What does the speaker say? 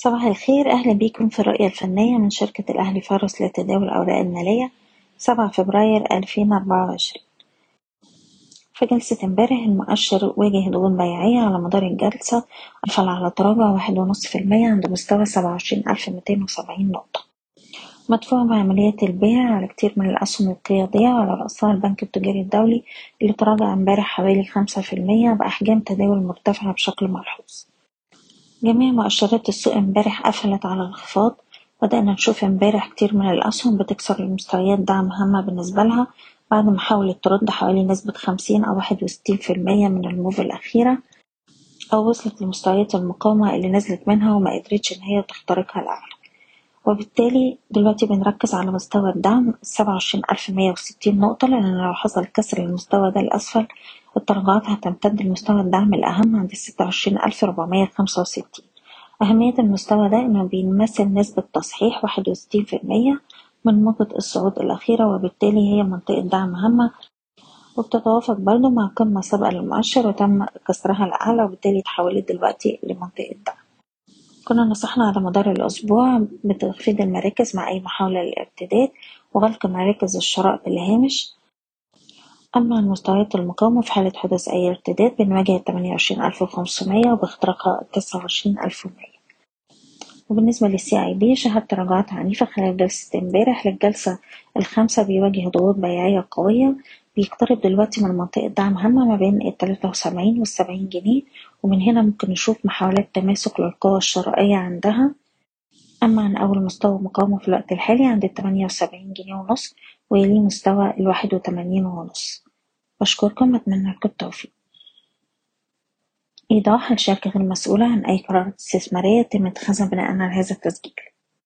صباح الخير أهلا بيكم في الرؤية الفنية من شركة الأهلي فارس لتداول الأوراق المالية سبعة فبراير ألفين أربعة وعشرين. في جلسة امبارح المؤشر واجه ضغوط بيعية على مدار الجلسة قفل على تراجع واحد ونص في المية عند مستوى سبعة وعشرين ألف ميتين وسبعين نقطة. مدفوع بعمليات البيع على كتير من الأسهم القيادية وعلى رأسها البنك التجاري الدولي اللي تراجع امبارح حوالي خمسة في المية بأحجام تداول مرتفعة بشكل ملحوظ. جميع مؤشرات السوق امبارح قفلت على انخفاض بدأنا نشوف امبارح كتير من الأسهم بتكسر المستويات دعم هامة بالنسبة لها. بعد ما حاولت ترد حوالي نسبة خمسين أو واحد وستين في المية من الموف الأخيرة أو وصلت لمستويات المقاومة اللي نزلت منها وما قدرتش إن هي تخترقها الأعلى. وبالتالي دلوقتي بنركز على مستوى الدعم السبعة وعشرين ألف مية وستين نقطة لأن لو حصل كسر المستوى ده الأسفل التراجعات هتمتد لمستوى الدعم الأهم عند الستة وعشرين ألف ربعمية خمسة وستين. أهمية المستوى ده إنه بيمثل نسبة تصحيح واحد وستين في المية من موجة الصعود الأخيرة وبالتالي هي منطقة دعم هامة وبتتوافق برضه مع قمة سابقة للمؤشر وتم كسرها الأعلى وبالتالي اتحولت دلوقتي لمنطقة دعم. كنا نصحنا على مدار الأسبوع بتخفيض المراكز مع أي محاولة للارتداد وغلق مراكز الشراء بالهامش. أما عن مستويات المقاومة في حالة حدوث أي ارتداد بنواجه التمانية وعشرين ألف وخمسمية وباختراقها التسعة وعشرين ألف ومية. وبالنسبة للسي اي بي شهد تراجعات عنيفة خلال جلسة امبارح للجلسة الخامسة بيواجه ضغوط بيعية قوية بيقترب دلوقتي من منطقة دعم هامة ما بين التلاتة وسبعين والسبعين جنيه ومن هنا ممكن نشوف محاولات تماسك للقوى الشرائية عندها. أما عن أول مستوى مقاومة في الوقت الحالي عند التمانية وسبعين جنيه ونص ويليه مستوى الواحد وتمانين ونص. بشكركم وأتمنى لكم التوفيق. إيضاح الشركة غير مسؤولة عن أي قرارات استثمارية يتم اتخاذها بناء على هذا التسجيل.